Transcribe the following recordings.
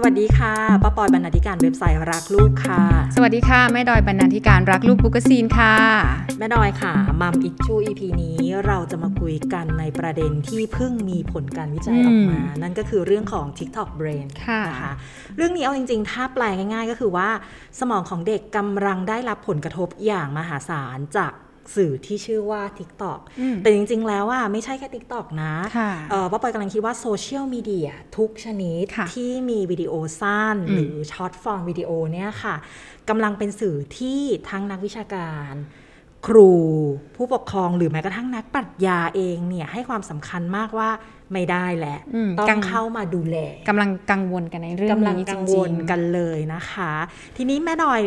สวัสดีค่ะป้าปอยบรรณาธิการเว็บไซต์รักลูกค่ะ สวัสดีค่ะ แม่ดอยบรรณาธิการรักลูกบุกซีนค่ะ แม่ดอยค่ะมัมอิชชู EP นี้เราจะมาคุยกันในประเด็นที่เพิ่งมีผลการวิจัยออกมา นั่นก็คือเรื่องของ TikTok Brain ค่ะนะคะเรื่องนี้เอาจริงๆ ถ้าแปลง่าย ๆ ก็คือว่า สมองของเด็กกำลังได้รับผลกระทบอย่างมหาศาลจาก สื่อที่ชื่อว่า TikTok อืมแต่จริง ๆ แล้วอะไม่ใช่แค่ TikTok นะค่ะเออป้าปอยกำลังคิดว่าโซเชียลมีเดียทุกชนิดค่ะที่มีวิดีโอสั้นอืมหรือช็อตฟอร์มวิดีโอเนี่ยค่ะกำลังเป็นสื่อที่ทั้งนักวิชาการครูผู้ปกครองหรือแม้กระทั่งนักปรัชญาเองเนี่ยให้ความสำคัญมากว่าไม่ได้แหละอืมต้อกังงเข้ามาดูแลกำลังกังวลกันในเรื่องกำลังนี้จกังวริลงๆกันเลยนะคะ ทีนี้แม่ดอย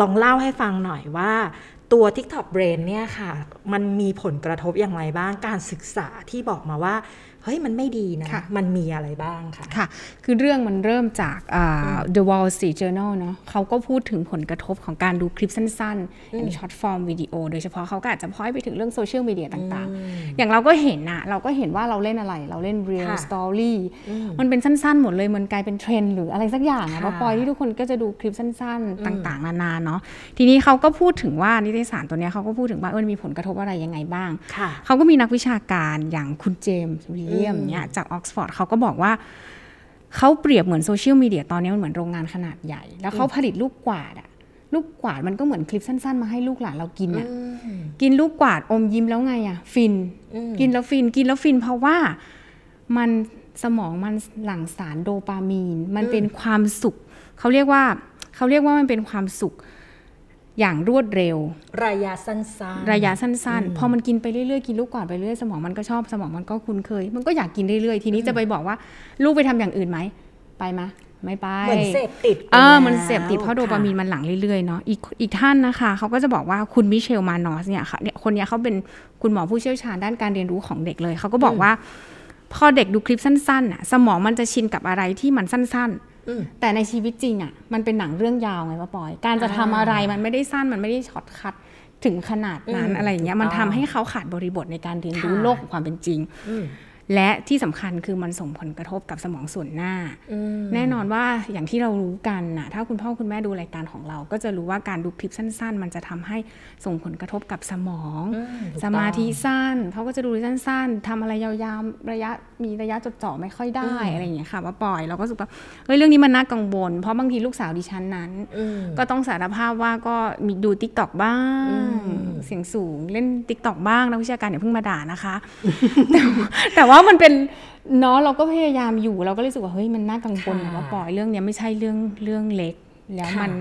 ลองเล่าให้ฟังหน่อยว่า ตัว TikTok Brain เนี่ยค่ะ มันมีผลกระทบอย่างไรบ้าง การศึกษาที่บอกมาว่า เฮ้ยมันไม่ดีนะค่ะมันมีอะไรบ้างค่ะค่ะ คือเรื่องมันเริ่มจากอ่า The Wall Street Journal เนาะเขาก็พูดถึงผลกระทบของการดูคลิปสั้นๆอย่าง short form video โดยเฉพาะเขาก็อาจจะพ้อยไปถึงเรื่องโซเชียลมีเดียต่างๆ อย่างเราก็เห็นอะเราก็เห็นว่าเราเล่นอะไร เราเล่น Reel ค่ะ Story อืมมันเป็นสั้นๆ หมดเลยมันกลายเป็นเทรนด์หรืออะไรสักอย่างอะค่ะเพราะปอยที่ทุกคนก็จะดูคลิปสั้นๆ ต่างๆ นานาเนาะทีนี้เขาก็พูดถึงว่านิตยสารตัวเนี้ยเขาก็พูดถึงว่าเออมันมีผลกระทบอะไรยังไงบ้างค่ะเขาก็มีนักวิชาการอย่างคุณเจมส์วิลเลียมอืมเนี่ยจากออกซฟอร์ดเขาก็บอกว่าเขาเปรียบเหมือนโซเชียลมีเดียตอนนี้มันเหมือนโรงงานขนาดใหญ่ แล้วเขาผลิตลูกกวาดอะลูกกวาดมันก็เหมือนคลิปสั้นๆ มาให้ลูกหลานเรากินอะอืมกินลูกกวาดอมยิ้มแล้วไงอะฟินอืมกินแล้วฟินกินแล้วฟิน เพราะว่ามันสมองมันหลั่งสารโดปามีน มันเป็นความสุขเขาเรียกว่าเขาเรียกว่ามันเป็นความสุข อย่างรวดเร็ว ระยะสั้นๆ ระยะสั้นๆ พอมันกินไปเรื่อยๆ กินลูกก่อนไปเรื่อยสมองมันก็ชอบสมองมันก็คุ้นเคย มันก็อยากกินเรื่อยๆ ทีนี้จะไปบอกว่าลูกไปทำอย่างอื่นไหม ไปไหมไม่ไป เหมือนเสพติดไปเออแล้วมันเสพติดเพราะโดปามีนค่ะมันหลั่งเรื่อยๆ เนาะ อีกอีกท่านนะคะ เขาก็จะบอกว่าคุณมิเชลมานอสเนี่ยค่ะเนี่ยคนเนี้ยเขาเป็นคุณหมอผู้เชี่ยวชาญด้านการเรียนรู้ของเด็กเลย เขาก็บอกว่าพอเด็กดูคลิปสั้นๆน่ะสมองมันจะชินกับอะไรที่มันสั้นๆอืม แต่ในชีวิตจริงอะมันเป็นหนังเรื่องยาวไงป้าปอย การจะทำอะไรมันไม่ได้สั้นมันไม่ได้ shortcut ถึงขนาดนั้นอืมอะไรอย่างเงี้ยถูกมันทำให้เขาขาดบริบทในการเรียนรู้ค่ะโลกของความเป็นจริงอืม และที่สำคัญคือมันส่งผลกระทบกับสมองส่วนหน้าอืมแน่นอนว่าอย่างที่เรารู้กันนะถ้าคุณพ่อคุณแม่ดูรายการของเรา ก็จะรู้ว่าการดูคลิปสั้น ๆ มันจะทำให้ส่งผลกระทบกับสมองอืมถูกต้องสมาธิสั้นเขาก็จะดูสั้น ๆทำอะไรยาวๆระยะมีระยะจดจ่อไม่ค่อยได้อืมอะไรอย่างเงี้ยค่ะว่าปล่อยเราก็รู้สึกว่าเฮ้ยเรื่องนี้มันน่ากังวล เพราะบางทีลูกสาวดิฉันนั้นอืมก็ต้องสารภาพว่าก็มีดู TikTok บ้างอืมเสียงสูงเล่น TikTok บ้างนักวิชาการอย่าเพิ่งมาด่านะคะ แต่ว่าแต่ว่ามันเป็นเนาะเราก็พยายามอยู่เราก็รู้สึกว่าเฮ้ยมันน่ากังวลนะว่าปล่อยเรื่องเนี้ยไม่ใช่เรื่องเรื่องเล็ก แล้วมัน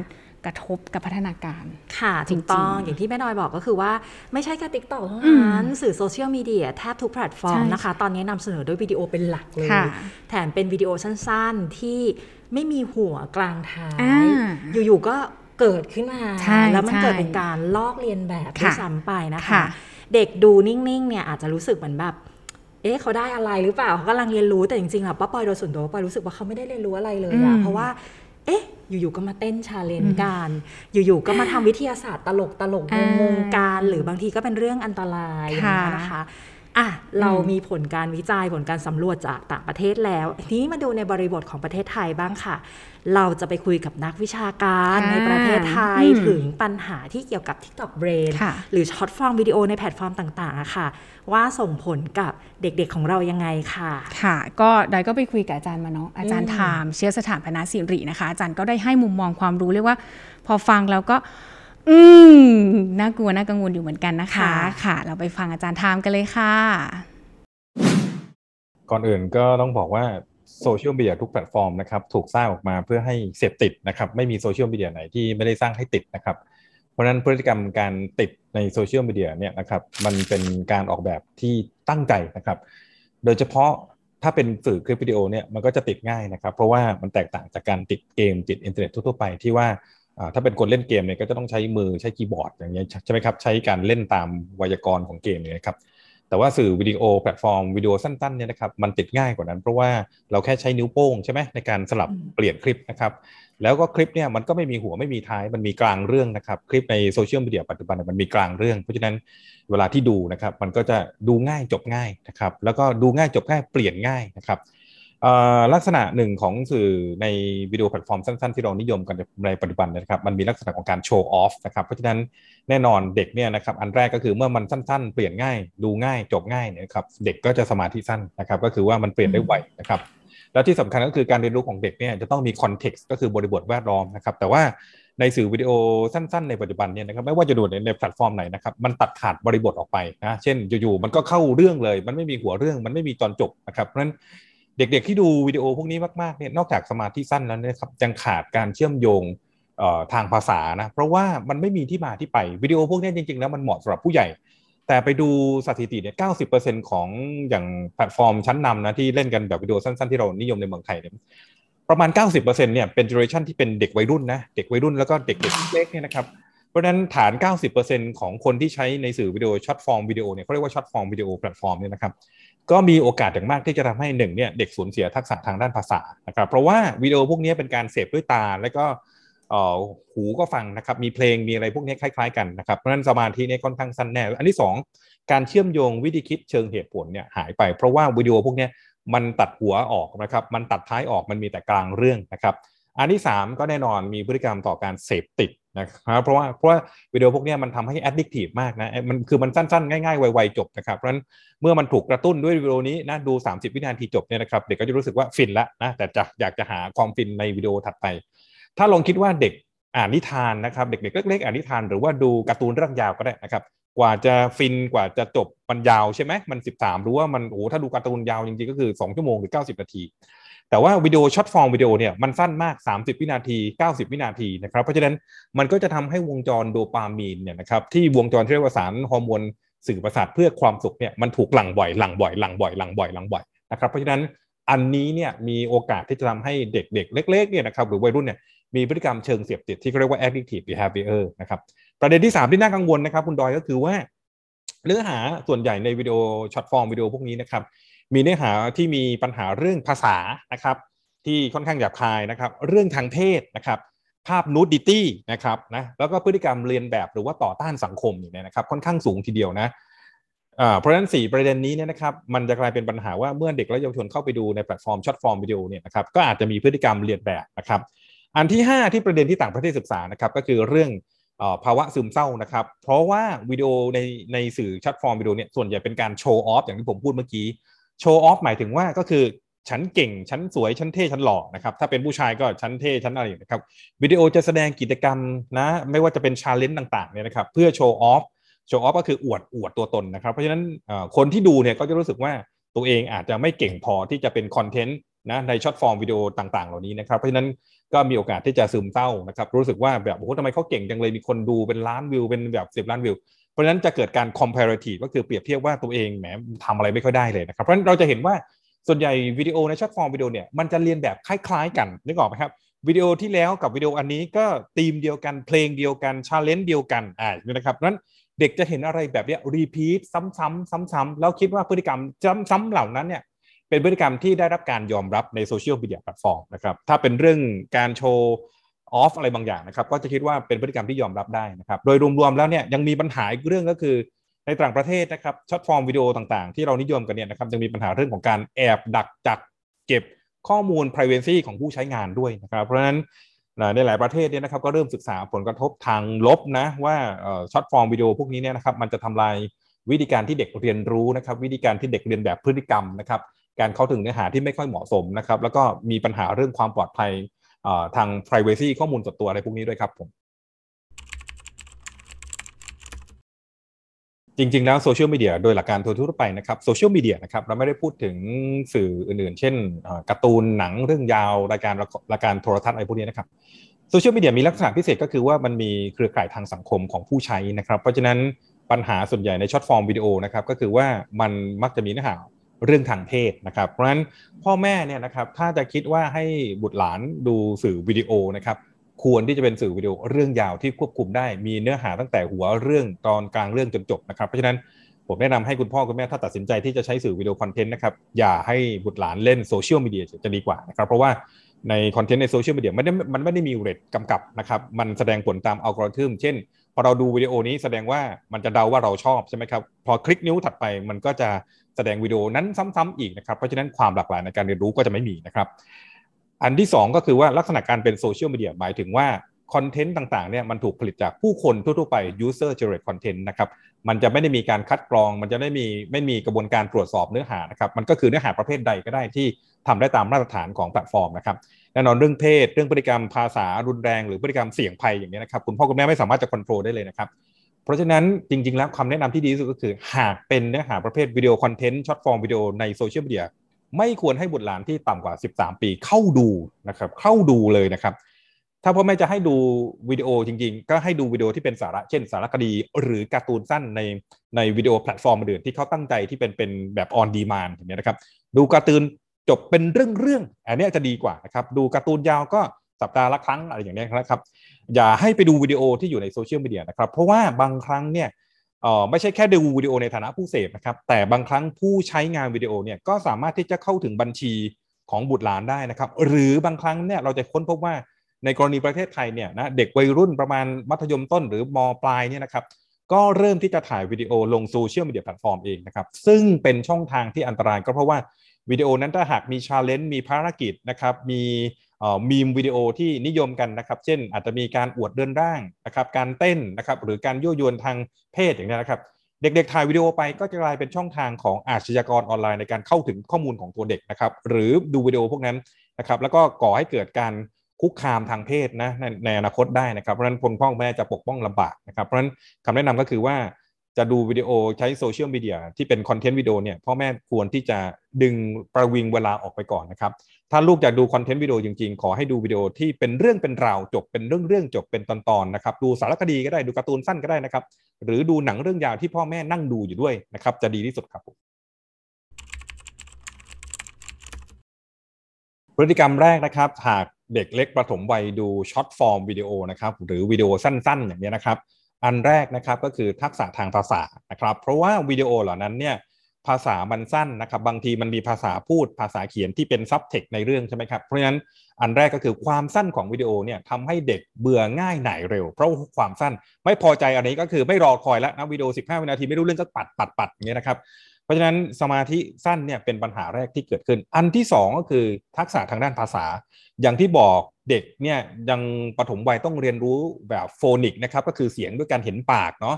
กระทบกับพัฒนาการ ค่ะจริถูงกต้องอย่างที่แม่ดอยบอกก็คือว่าไม่ใช่แค่ TikTok เท่าอืมนั้น สื่อโซเชียลมีเดียแทบทุกแพลตฟอร์มใช่นะคะ ตอนนี้นำเสนอด้วยวิดีโอเป็นหลักเลยค่ะแถมเป็นวิดีโอสั้นๆที่ไม่มีหัวกลางท้ายอ่าอยู่ๆก็เกิดขึ้นมาใช่แล้วมันใช่เกิดเป็นการลอกเลียนแบบด้วยค่ะซ้ำไปนะคะค่ะเด็กดูนิ่งๆเนี่ยอาจจะรู้สึกเหมือนแบบ เอ๊ะเขาได้อะไรหรือเปล่าเขากำลังเรียนรู้แต่จริงๆอะป้าปอยโดยส่วนตัวป้าปอยรู้สึกว่าเขาไม่ได้เรียนรู้อะไรเลยอะอืมเพราะว่า เอ๊ะ อยู่ๆก็มาเต้น challenge กันอยู่ๆก็มาทำวิทยาศาสตร์ตลกตลกๆอ่างงๆการ หรือบางทีก็เป็นเรื่องอันตรายอย่างค่ะเงี้ยนะคะอะเรามีผลการวิจัยผลการสำรวจจากต่างประเทศแล้ว ทีนี้มาดูในบริบทของประเทศไทยบ้างค่ะ เราจะไปคุยกับนักวิชาการค่ะในประเทศไทยอืมถึงปัญหาที่เกี่ยวกับ TikTok Brain ค่ะหรือ short-form video ในแพลตฟอร์มต่างๆอะค่ะ ว่าส่งผลกับเด็กๆของเรายังไงค่ะ ค่ะ ก็ดอยก็ไปคุยกับอาจารย์มาเนาะอาจารย์อืมธามเชื้อสถาปนศิรินะคะ อาจารย์ก็ได้ให้มุมมองความรู้เรียกว่า พอฟังแล้วก็ อืมน่ากลัวน่ากังวลอยู่เหมือนกันนะคะค่ะค่ะ เราไปฟังอาจารย์ธามกันเลยค่ะ ก่อนอื่นก็ต้องบอกว่าโซเชียลมีเดียทุกแพลตฟอร์มนะครับถูกสร้างออกมาเพื่อให้เสพติดนะครับ ไม่มีโซเชียลมีเดียไหนที่ไม่ได้สร้างให้ติดนะครับเพ ราะนั้นพฤติกรรมการติดในโซเชียลมีเดียเนี่ยนะครับมันเป็นการออกแบบที่ตั้งใจนะครับ โดยเฉพาะถ้าเป็นสื่อคลิปวิดีโอเนี่ยมันก็จะติดง่ายนะครับ เพราะว่ามันแตกต่างจากการติดเกมติดอินเทอร์เน็ตทั่วไปที่ว่าถ้าเป็นคนเล่นเกมเนี่ยก็จะต้องใช้มือใช้คีย์บอร์ดอย่างเงี้ยใช่ไหมครับใช้การเล่นตามไวยากรณ์ของเกมเนี่ยครับ แต่ว่าสื่อวิดีโอแพลตฟอร์มวิดีโอสั้นๆเนี่ยนะครับมันติดง่ายกว่านั้น เพราะว่าเราแค่ใช้นิ้วโป้งใช่ไหมในการสลับอืมเปลี่ยนคลิปนะครับแล้วก็คลิปเนี่ยมันก็ไม่มีหัวไม่มีท้ายมันมีกลางเรื่องนะครับคลิปในโซเชียลมีเดียปัจจุบันมันมีกลางเรื่อง เพราะฉะนั้นเวลาที่ดูนะครับมันก็จะดูง่ายจบง่ายนะครับแล้วก็ดูง่ายจบง่ายเปลี่ยนง่ายนะครับ ลักษณะหนึ่งของสื่อในวิดีโอแพลตฟอร์มสั้น ๆ ที่เรานิยมกันในปัจจุบันนะครับ มันมีลักษณะของการ show off นะครับ เพราะฉะนั้นแน่นอนเด็กเนี่ยนะครับ อันแรกก็คือเมื่อมันสั้น ๆ เปลี่ยนง่าย ดูง่าย จบง่ายเนี่ยครับ เด็กก็จะสมาธิสั้นนะครับ ก็คือว่ามันเปลี่ยนได้ไวนะครับ แล้วที่สำคัญก็คือการเรียนรู้ของเด็กเนี่ยจะต้องมี context ก็คือบริบทแวดล้อมนะครับ แต่ว่าในสื่อวิดีโอสั้นๆในปัจจุบันเนี่ยนะครับไม่ว่าจะดูในในแพลตฟอร์มไหนนะครับมันตัดขาดบริบทออกไปนะเช่นอยู่ๆมันก็เข้าเรื่องเลย มันไม่มีหัวเรื่องมันไม่มีตอนจบนะครับเพราะฉะนั้น เด็กๆที่ดูวิดีโอพวกนี้มากๆเนี่ยนอกจากสมาธิสั้นแล้วนะครับยังขาดการเชื่อมโยงทางภาษานะเพราะว่ามันไม่มีที่มาที่ไปวิดีโอพวกนี้จริงๆ แล้วมันเหมาะสำหรับผู้ใหญ่ แต่ไปดูสถิติเนี่ยเก้าสิบเปอร์เซ็นต์ของอย่างแพลตฟอร์มชั้นนำนะที่เล่นกันแบบวิดีโอสั้นๆ ที่เรานิยมในเมืองไทยเนี่ยประมาณ 90%เนี่ยเป็น generation ที่เป็นเด็กวัยรุ่นนะเด็กวัยรุ่นแล้วก็เด็กๆเล็กเนี่ยนะครับเพราะฉะนั้นฐาน 90%ของคนที่ใช้ในสื่อวิดีโอ short-form video เนี่ยเขาเรียกว่า short-form video platform เนี่ยนะครับ ก็มีโอกาสอย่างมากที่จะทำให้หนึ่งเนี่ยเด็กสูญเสียทักษะทางด้านภาษานะครับเพราะว่าวิดีโอพวกนี้เป็นการเสพด้วยตา แล้วก็หูก็ฟังนะครับมีเพลงมีอะไรพวกนี้คล้าย ๆ กันนะครับเพราะฉะนั้นสมาธิเนี่ยค่อนข้างสั้นแน่ อันที่ 2 การเชื่อมโยงวิธีคิดเชิงเหตุผลเนี่ยหายไป เพราะว่าวิดีโอพวกนี้มันตัดหัวออกนะครับมันตัดท้ายออกมันมีแต่กลางเรื่องนะครับอันที่ 3 ก็แน่นอนมีพฤติกรรมต่อการเสพติด นะครับเพราะว่าเพราะว่าวิดีโอพวกนี้มันทำให้ addictive มากนะมันคือมันสั้นๆ ง่ายๆ ไวๆจบนะครับเพราะฉะนั้นเมื่อมันถูกกระตุ้นด้วยวิดีโอนี้นะดู 30 วินาทีจบเนี่ยนะครับเด็กก็จะรู้สึกว่าฟินละนะแต่จะอยากจะหาความฟินในวิดีโอถัดไป ถ้าลองคิดว่าเด็กอ่านนิทานนะครับเด็กๆเล็กๆอ่านนิทาน หรือว่าดูการ์ตูนเรื่องยาวก็ได้นะครับกว่าจะฟินกว่าจะจบมันยาวใช่ไหมมัน 13 รู้ว่ามันโอ้ถ้าดูการ์ตูนยาวจริงๆก็คือ 2 ชั่วโมงหรือ 90 นาที แต่ว่าวิดีโอ short-form video เนี่ยมันสั้นมาก 30 วินาที 90 วินาทีนะครับ เพราะฉะนั้นมันก็จะทำให้วงจรโดปามีนเนี่ยนะครับที่วงจรที่เรียกว่าสารฮอร์โมนสื่อประสาทเพื่อความสุขเนี่ยมันถูกหลั่งบ่อยหลั่งบ่อยหลั่งบ่อยหลั่งบ่อยหลั่งบ่อยนะครับเพราะฉะนั้นอันนี้เนี่ยมีโอกาสที่จะทำให้เด็กๆ เล็กๆเนี่ยนะครับหรือวัยรุ่นเนี่ยมีพฤติกรรมเชิงเสพติดที่เรียกว่า addictive behavior นะครับประเด็นที่ 3 ที่น่ากังวลนะครับคุณดอยก็คือว่า เนื้อหาส่วนใหญ่ในวิดีโอ short-form video พวกนี้นะครับ มีเนื้อหาที่มีปัญหาเรื่องภาษานะครับที่ค่อนข้างหยาบคายนะครับ เรื่องทางเพศนะครับภาพ nudityนะครับนะแล้วก็พฤติกรรมเลียนแบบหรือว่าต่อต้านสังคมเนี่ยนะครับค่อนข้างสูงทีเดียวนะเพราะฉะนั้น4ประเด็นนี้เนี่ยนะครับมันจะกลายเป็นปัญหาว่าเมื่อเด็กและเยาวชนเข้าไปดูในแพลตฟอร์ม short-form video เนี่ยนะครับก็อาจจะมีพฤติกรรมเลียนแบบนะครับอันที่ 5 ที่ประเด็นที่ต่างประเทศศึกษานะครับก็คือเรื่องภาวะซึมเศร้านะครับ เพราะว่าวิดีโอในในสื่อ short-form video เนี่ยส่วนใหญ่เป็นการ show off อย่างที่ผมพูดเมื่อกี้ show off หมายถึงว่าก็คือฉันเก่ง ฉันสวย ฉันเท่ ฉันหล่อนะครับ ถ้าเป็นผู้ชายก็ฉันเท่ ฉันอะไรนะครับ วิดีโอจะแสดงกิจกรรมนะ ไม่ว่าจะเป็น challenge ต่างๆเนี่ยนะครับ เพื่อ show off show off ก็คืออวดอวดตัวตนนะครับ เพราะฉะนั้นคนที่ดูเนี่ยก็จะรู้สึกว่าตัวเองอาจจะไม่เก่งพอที่จะเป็น content นะใน short-form video ต่างๆ เหล่านี้นะครับ เพราะฉะนั้นก็มีโอกาสที่จะซึมเศร้านะครับ รู้สึกว่าแบบโอ้โหทำไมเขาเก่งจังเลย มีคนดูเป็นล้านวิว เป็นแบบสิบล้านวิว เพราะฉะนั้นจะเกิดการ comparative ก็คือเปรียบเทียบว่าตัวเองแหมทำอะไรไม่ค่อยได้เลยนะครับ เพราะฉะนั้นเราจะเห็นว่าส่วนใหญ่วิดีโอใน short-form video เนี่ยมันจะเลียนแบบคล้ายๆ กันนึกออกไหมครับวิดีโอที่แล้วกับวิดีโออันนี้ก็ธีมเดียวกันเพลงเดียวกัน challenge เดียวกันอ่านะครับนั้นเด็กจะเห็นอะไรแบบนี้ repeat ซ้ำๆซ้ำๆแล้วคิดว่าพฤติกรรมซ้ำๆเหล่านั้นเนี่ยเป็นพฤติกรรมที่ได้รับการยอมรับในโซเชียลมีเดียแพลตฟอร์มนะครับถ้าเป็นเรื่องการ show off อะไรบางอย่างนะครับ ก็จะคิดว่าเป็นพฤติกรรมที่ยอมรับได้นะครับ โดยรวมๆแล้วเนี่ยยังมีปัญหาอีกเรื่องก็คือในต่างประเทศนะครับ short form video ต่างๆ ที่เรานิยมกันเนี่ยนะครับยังมีปัญหาเรื่องของการแอบดักจับเก็บข้อมูล Privacy ของผู้ใช้งานด้วยนะครับ เพราะฉะนั้นในหลายประเทศเนี่ยนะครับก็เริ่มศึกษาผลกระทบทางลบนะว่า short form video พวกนี้เนี่ยนะครับมันจะทำลายวิธีการที่เด็กเรียนรู้นะครับวิธีการที่เด็กเรียนแบบพฤติกรรมนะครับการเข้าถึงเนื้อหาที่ไม่ค่อยเหมาะสมนะครับแล้วก็มีปัญหาเรื่องความปลอดภัย ทาง Privacy ข้อมูลส่วนตัวอะไรพวกนี้ด้วยครับผม จริง ๆ แล้วโซเชียลมีเดียโดยหลักการทั่วไปนะครับโซเชียลมีเดียนะครับเราไม่ได้พูดถึงสื่ออื่นๆ เช่นการ์ตูนหนังเรื่องยาวรายการรายการโทรทัศน์อะไรพวกนี้นะครับโซเชียลมีเดียมีลักษณะพิเศษก็คือว่ามันมีเครือข่ายทางสังคมของผู้ใช้นะครับ เพราะฉะนั้นปัญหาส่วนใหญ่ใน short form video นะครับก็คือว่ามันมักจะมีเนื้อหา เรื่องทางเพศนะครับ เพราะฉะนั้นพ่อแม่เนี่ยนะครับถ้าจะคิดว่าให้บุตรหลานดูสื่อวิดีโอนะครับควรที่จะเป็นสื่อวิดีโอเรื่องยาวที่ควบคุมได้มีเนื้อหาตั้งแต่หัวเรื่องตอนกลางเรื่องจนจบนะครับเพราะฉะนั้นผมแนะนำให้คุณพ่อคุณแม่ถ้าตัดสินใจที่จะใช้สื่อวิดีโอคอนเทนต์นะครับอย่าให้บุตรหลานเล่นโซเชียลมีเดียจะดีกว่านะครับเพราะว่าในคอนเทนต์ในโซเชียลมีเดียมันไม่มันไม่ได้มีเรทกำกับนะครับมันแสดงผลตามอัลกอริทึมเช่น พอเราดูวิดีโอนี้แสดงว่ามันจะเดาว่าเราชอบใช่ไหมครับ พอคลิกนิ้วถัดไปมันก็จะแสดงวิดีโอนั้นซ้ำๆอีกนะครับ เพราะฉะนั้นความหลากหลายในการเรียนรู้ก็จะไม่มีนะครับ อันที่ 2 ก็คือว่าลักษณะการเป็นโซเชียลมีเดียหมายถึงว่าคอนเทนต์ต่างๆเนี่ยมันถูกผลิตจากผู้คนทั่วๆไป user generate content นะครับมันจะไม่ได้มีการคัดกรอง มันจะไม่มีไม่มีกระบวนการตรวจสอบเนื้อหานะครับมันก็คือเนื้อหาประเภทใดก็ได้ที่ทำได้ตามมาตรฐานของแพลตฟอร์มนะครับ แน่นอนเรื่องเพศ เรื่องพฤติกรรมภาษารุนแรงหรือพฤติกรรมเสี่ยงภัยอย่างนี้นะครับคุณพ่อคุณแม่ไม่สามารถจะควบคุมได้เลยนะครับเพราะฉะนั้นจริง ๆ แล้วคำแนะนำที่ดีที่สุดก็คือ หากเป็นเนื้อหาประเภทวิดีโอคอนเทนต์ short form video ในโซเชียลมีเดียไม่ควรให้บุตรหลานที่ต่ำกว่า 13 ปีเข้าดูนะครับเข้าดูเลยนะครับ ถ้าพ่อแม่จะให้ดูวิดีโอจริง ๆ ก็ให้ดูวิดีโอที่เป็นสาระเช่น สารคดี หรือการ์ตูนสั้นในในวิดีโอแพลตฟอร์มอื่นที่เขาตั้งใจที่เป็นเป็นแบบ on demand อย่างนี้นะครับดูการ์ตูน จบเป็นเรื่องๆอันนี้จะดีกว่านะครับดูการ์ตูนยาวก็สัปดาห์ละครั้งอะไรอย่างนี้นะครับ อย่าให้ไปดูวิดีโอที่อยู่ในโซเชียลมีเดียนะครับ เพราะว่าบางครั้งเนี่ยเออไม่ใช่แค่ดูวิดีโอในฐานะผู้เสพนะครับ แต่บางครั้งผู้ใช้งานวิดีโอเนี่ยก็สามารถที่จะเข้าถึงบัญชีของบุตรหลานได้นะครับ หรือบางครั้งเนี่ยเราจะค้นพบว่าในกรณีประเทศไทยเนี่ยนะเด็กวัยรุ่นประมาณมัธยมต้นหรือมปลายเนี่ยนะครับ ก็เริ่มที่จะถ่ายวิดีโอลงโซเชียลมีเดียแพลตฟอร์มเองนะครับ ซึ่งเป็นช่องทางที่อันตรายก็เพราะว่า วิดีโอนั้นถ้าหากมี challenge มีภารกิจนะครับมีมีมวิดีโอที่นิยมกันนะครับเช่นอาจจะมีการอวดเรือนร่างนะครับการเต้นนะครับหรือการยั่วยวนทางเพศอย่างนี้นะครับ เด็กๆถ่ายวิดีโอไปก็จะกลายเป็นช่องทางของอาชญากรออนไลน์ในการเข้าถึงข้อมูลของตัวเด็กนะครับหรือดูวิดีโอพวกนั้นนะครับแล้วก็ก่อให้เกิดการคุกคามทางเพศนะในในอนาคตได้นะครับเพราะฉะนั้นคุณพ่อแม่จะปกป้องลำบากนะครับเพราะฉะนั้นคำแนะนำก็คือว่า จะดูวิดีโอใช้โซเชียลมีเดียที่เป็นคอนเทนต์วิดีโอเนี่ยพ่อแม่ควรที่จะดึงประวิงเวลาออกไปก่อนนะครับ ถ้าลูกอยากดูคอนเทนต์วิดีโอจริงๆ ขอให้ดูวิดีโอที่เป็นเรื่องเป็นราวจบเป็นเรื่องเรื่องจบเป็นตอนๆนะครับ ดูสารคดีก็ได้ดูการ์ตูนสั้นก็ได้นะครับ หรือดูหนังเรื่องยาวที่พ่อแม่นั่งดูอยู่ด้วยนะครับ จะดีที่สุดครับพฤติกรรมแรกนะครับหากเด็กเล็กประถมวัยดู short form video นะครับหรือวิดีโอสั้นๆ อย่างนี้นะครับ อันแรกนะครับก็คือทักษะทางภาษานะครับ เพราะว่าวิดีโอเหล่านั้นเนี่ยภาษามันสั้นนะครับ บางทีมันมีภาษาพูดภาษาเขียนที่เป็น subtext ในเรื่องใช่ไหมครับ เพราะฉะนั้นอันแรกก็คือความสั้นของวิดีโอเนี่ยทำให้เด็กเบื่อง่ายหน่ายเร็ว เพราะความสั้นไม่พอใจอันนี้ก็คือไม่รอคอยแล้วนะวิดีโอ 15 วินาทีไม่รู้เรื่องก็ปัดปัดปัดอย่างเงี้ยนะครับ เพราะฉะนั้นสมาธิสั้นเนี่ยเป็นปัญหาแรกที่เกิดขึ้น อันที่ 2 ก็คือทักษะทางด้านภาษา อย่างที่บอกเด็กเนี่ยยังปฐมวัยต้องเรียนรู้แบบโฟนิกนะครับก็คือเสียงด้วยการเห็นปากเนาะ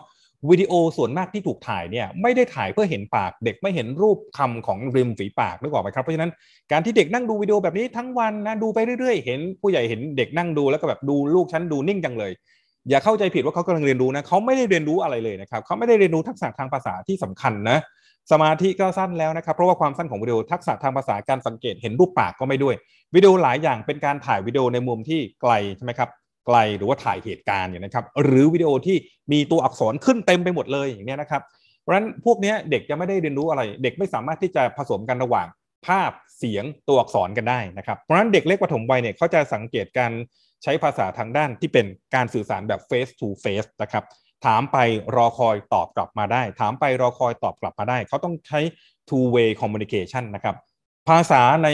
วิดีโอส่วนมากที่ถูกถ่ายเนี่ยไม่ได้ถ่ายเพื่อเห็นปาก เด็กไม่เห็นรูปคำของริมฝีปากนึกออกไหมครับเพราะฉะนั้นการที่เด็กนั่งดูวิดีโอแบบนี้ทั้งวันนะดูไปเรื่อยๆ เห็นผู้ใหญ่เห็นเด็กนั่งดูแล้วก็แบบดูลูกฉันดูนิ่งจังเลย อย่าเข้าใจผิดว่าเขากำลังเรียนรู้นะเขาไม่ได้เรียนรู้อะไรเลยนะครับเขาไม่ได้เรียนรู้ทักษะทางภาษาที่สำคัญนะ สมาธิก็สั้นแล้วนะครับ เพราะว่าความสั้นของวิดีโอทักษะทางภาษาการสังเกตเห็นรูปปากก็ไม่ด้วย วิดีโอหลายอย่างเป็นการถ่ายวิดีโอในมุมที่ไกลใช่ไหมครับไกลหรือว่าถ่ายเหตุการณ์อย่างนะครับ หรือวิดีโอที่มีตัวอักษรขึ้นเต็มไปหมดเลยอย่างนี้นะครับ เพราะฉะนั้นพวกนี้เด็กจะไม่ได้เรียนรู้อะไร เด็กไม่สามารถที่จะผสมกันระหว่างภาพเสียงตัวอักษรกันได้นะครับ เพราะฉะนั้นเด็กเล็กปฐมวัยเนี่ยเขาจะสังเกตการใช้ภาษาทางด้านที่เป็นการสื่อสารแบบ face to face นะครับ ถามไปรอคอยตอบกลับมาได้ ถามไปรอคอยตอบกลับมาได้ เขาต้องใช้ two way communication นะครับ ภาษาใน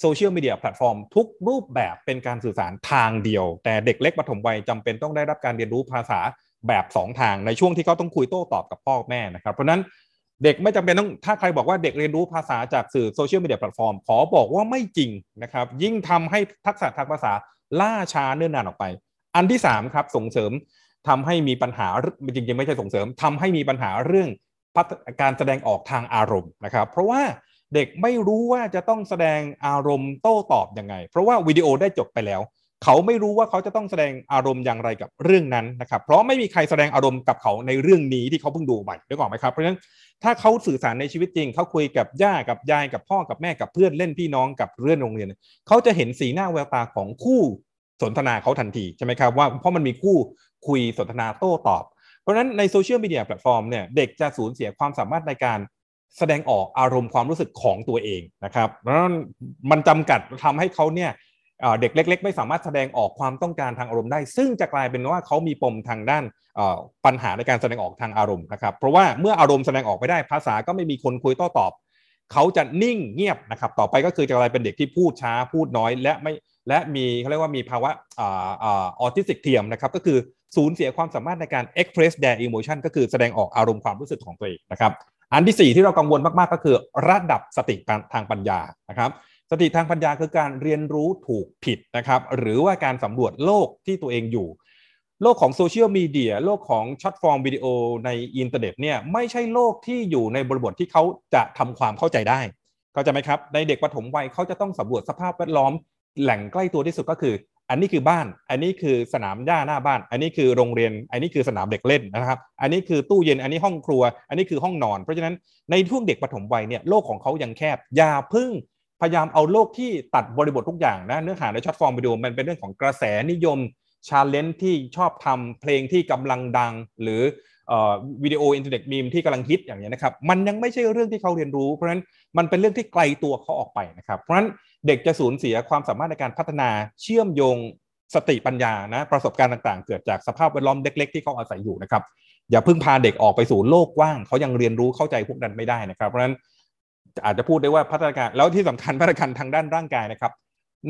โซเชียลมีเดียแพลตฟอร์มทุกรูปแบบเป็นการสื่อสารทางเดียว แต่เด็กเล็กปฐมวัยจำเป็นต้องได้รับการเรียนรู้ภาษาแบบ 2 ทางในช่วงที่เขาต้องคุยโต้ตอบกับพ่อแม่นะครับ เพราะนั้นเด็กไม่จำเป็นต้องถ้าใครบอกว่าเด็กเรียนรู้ภาษาจากสื่อโซเชียลมีเดียแพลตฟอร์มขอบอกว่าไม่จริงนะครับ ยิ่งทำให้ทักษะทางภาษาล่าช้าเนื่นนานออกไป อันที่3ครับส่งเสริม ทำให้มีปัญหาจริงๆไม่ใช่ส่งเสริมทำให้มีปัญหาเรื่องการแสดงออกทางอารมณ์นะครับ เพราะว่าเด็กไม่รู้ว่าจะต้องแสดงอารมณ์โต้ตอบยังไง เพราะว่าวิดีโอได้จบไปแล้ว เขาไม่รู้ว่าเขาจะต้องแสดงอารมณ์อย่างไรกับเรื่องนั้นนะครับ เพราะไม่มีใครแสดงอารมณ์กับเขาในเรื่องนี้ที่เขาเพิ่งดูไปได้ก่อนไหมครับเพราะฉะนั้นถ้าเขาสื่อสารในชีวิตจริง เขาคุยกับย่ากับยายกับพ่อกับแม่กับเพื่อนเล่นพี่น้องกับเรื่องโรงเรียน เขาจะเห็นสีหน้าแววตาของคู่ สนทนาเขาทันทีใช่ไหมครับว่าเพราะมันมีคู่คุยสนทนาโต้ตอบ เพราะฉะนั้นในโซเชียลมีเดียแพลตฟอร์มเนี่ยเด็กจะสูญเสียความสามารถในการแสดงออกอารมณ์ความรู้สึกของตัวเองนะครับเพราะนั้นมันจำกัดทำให้เขาเนี่ยเด็กเล็ก ๆ ไม่สามารถแสดงออกความต้องการทางอารมณ์ได้ ซึ่งจะกลายเป็นว่าเขามีปมทางด้านปัญหาในการแสดงออกทางอารมณ์นะครับเพราะว่าเมื่ออารมณ์แสดงออกไม่ได้ภาษาก็ไม่มีคนคุยโต้ตอบ เขาจะนิ่งเงียบนะครับต่อไปก็คือจะกลายเป็นเด็กที่พูดช้าพูดน้อย และไม่ และมีเขาเรียกว่ามีภาวะออทิสติกเทียมนะครับก็คือสูญเสียความสามารถในการ express their emotion ก็คือแสดงออกอารมณ์ความรู้สึกของตัวเองนะครับอันที่สี่ที่เรากังวลมากๆก็คือ ระดับสติทางปัญญานะครับสติทางปัญญาคือการเรียนรู้ถูกผิดนะครับหรือว่าการสำรวจโลกที่ตัวเองอยู่ โลกของโซเชียลมีเดียโลกของ short form videoในอินเทอร์เน็ตเนี่ยไม่ใช่โลกที่อยู่ในบริบทที่เขาจะทำความเข้าใจได้เข้าใจไหมครับในเด็กปฐมวัยเขาจะต้องสำรวจสภาพแวดล้อม แหล่งใกล้ตัวที่สุดก็คือ อันนี้คือบ้าน อันนี้คือสนามหญ้าหน้าบ้าน อันนี้คือโรงเรียน อันนี้คือสนามเด็กเล่นนะครับ อันนี้คือตู้เย็น อันนี้ห้องครัว อันนี้คือห้องนอน เพราะฉะนั้นในช่วงเด็กปฐมวัยเนี่ยโลกของเขายังแคบ อย่าพึ่งพยายามเอาโลกที่ตัดบริบททุกอย่างนะเนื้อหาใน short form video มันเป็นเรื่องของกระแสนิยม challenge ที่ชอบทำเพลงที่กำลังดัง หรือ วิดีโออินเทอร์เน็ตมีมที่กำลังฮิตอย่างนี้นะครับมันยังไม่ใช่เรื่องที่เขาเรียนรู้ เพราะฉะนั้นมันเป็นเรื่องที่ไกลตัวเขาออกไปนะครับเพราะฉะนั้นเด็กจะสูญเสียความสามารถในการพัฒนาเชื่อมโยงสติปัญญานะประสบการณ์ต่างๆ เกิดจากสภาพแวดล้อมเล็ก ๆ ที่เขาอาศัยอยู่นะครับอย่าเพิ่งพาเด็กออกไปสู่โลกกว้างเขายังเรียนรู้เข้าใจพวกนั้นไม่ได้นะครับ เพราะฉะนั้นอาจจะพูดได้ว่าพัฒนาการแล้วที่สำคัญพัฒนาการทางด้านร่างกายนะครับ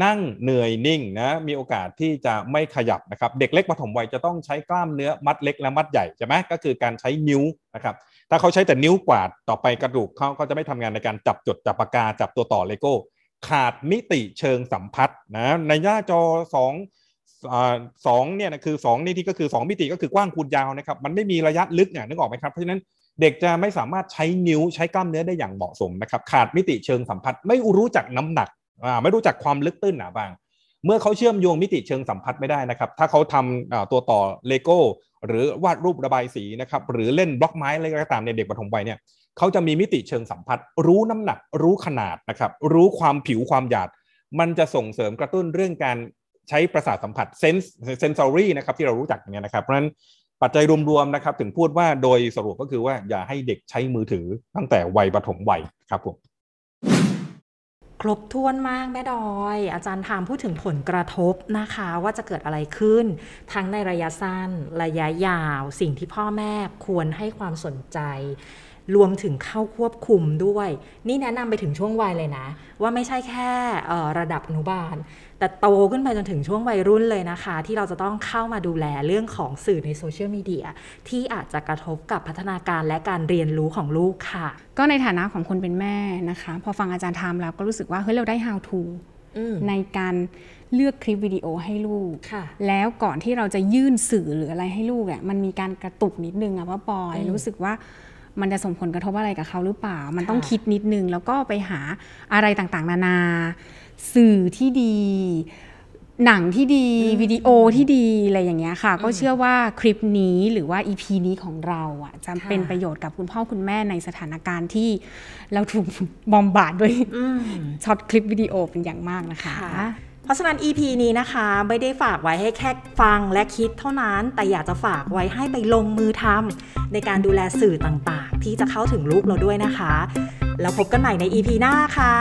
นั่งเหนื่อยนิ่งนะมีโอกาสที่จะไม่ขยับนะครับเด็กเล็กปฐมวัยจะต้องใช้กล้ามเนื้อมัดเล็กและมัดใหญ่ใช่ไหมก็คือการใช้นิ้วนะครับถ้าเขาใช้แต่นิ้วกวาดต่อไปกระดูกเขาก็จะไม่ทำงานในการจับจดจับปากกาจับตัวต่อเลโก้ ขาดมิติเชิงสัมผัสนะในหน้าจอสองสองเนี่ยนะคือสองนี่ที่ก็คือสองมิติก็คือกว้างคูณยาวนะครับมันไม่มีระยะลึกเนี่ยนึกออกไหมครับเพราะฉะนั้นเด็กจะไม่สามารถใช้นิ้วใช้กล้ามเนื้อได้อย่างเหมาะสมนะครับขาดมิติเชิงสัมผัส ไม่รู้จักน้ำหนัก ไม่รู้จักความลึกตื้นหนาบาง เมื่อเขาเชื่อมโยงมิติเชิงสัมผัสไม่ได้นะครับ ถ้าเขาทำตัวต่อเลโก้หรือวาดรูประบายสีนะครับ หรือเล่นบล็อกไม้อะไรก็ตามในเด็กปฐมวัยเนี่ยเขาจะมีมิติเชิงสัมผัส รู้น้ำหนัก รู้ขนาดนะครับ รู้ความผิวความหยาบ มันจะส่งเสริมกระตุ้นเรื่องการใช้ประสาทสัมผัส sense sensory นะครับที่เรารู้จักอย่างนี้นะครับเพราะฉะนั้นปัจจัยรวมๆนะครับ ถึงพูดว่าโดยสรุปก็คือว่าอย่าให้เด็กใช้มือถือตั้งแต่วัยปฐมวัยครับผม ครบถ้วนมากแม่ดอย อาจารย์ถามพูดถึงผลกระทบนะคะ ว่าจะเกิดอะไรขึ้น ทั้งในระยะสั้น ระยะยาว สิ่งที่พ่อแม่ควรให้ความสนใจ รวมถึงเข้าควบคุมด้วย นี่แนะนำไปถึงช่วงวัยเลยนะ ว่าไม่ใช่แค่ระดับอนุบาล แต่โตขึ้นไปจนถึงช่วงวัยรุ่นเลยนะคะ ที่เราจะต้องเข้ามาดูแลเรื่องของสื่อในโซเชียลมีเดียที่อาจจะกระทบกับพัฒนาการและการเรียนรู้ของลูกค่ะ ก็ในฐานะของคนเป็นแม่นะคะ พอฟังอาจารย์ทำแล้วก็รู้สึกว่าเฮ้ยเราได้ how to ในการเลือกคลิปวิดีโอให้ลูก แล้วก่อนที่เราจะยื่นสื่อหรืออะไรให้ลูกอะมันมีการกระตุกนิดนึงอะว่าปอยรู้สึกว่ามันจะส่งผลกระทบอะไรกับเขาหรือเปล่า มันต้องคิดนิดนึง แล้วก็ไปหาอะไรต่างๆ นานา สื่อที่ดี หนังที่ดีวิดีโอที่ดีอะไรอย่างเงี้ยค่ะ ก็เชื่อว่าคลิปนี้หรือว่า EP นี้ของเราอะจะเป็นประโยชน์กับคุณพ่อคุณแม่ในสถานการณ์ที่เราถูกบอมบาดด้วยช็อตคลิปวิดีโอเป็นอย่างมากนะคะเพราะฉะนั้น EP นี้นะคะไม่ได้ฝากไว้ให้แค่ฟังและคิดเท่านั้น แต่อยากจะฝากไว้ให้ไปลงมือทำในการดูแลสื่อต่างๆ ที่จะเข้าถึงลูกเราด้วยนะคะ แล้วพบกันใหม่ใน EP หน้าค่ะ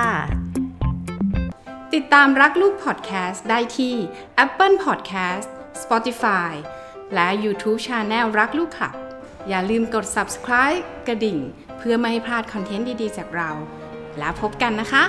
ติดตามรักลูกพอดแคสต์ได้ที่ Apple Podcast Spotify และ YouTube Channel รักลูกขับ อย่าลืมกด subscribe กระดิ่ง เพื่อไม่ให้พลาดคอนเทนต์ดี ๆ จากเรา แล้วพบกันนะคะ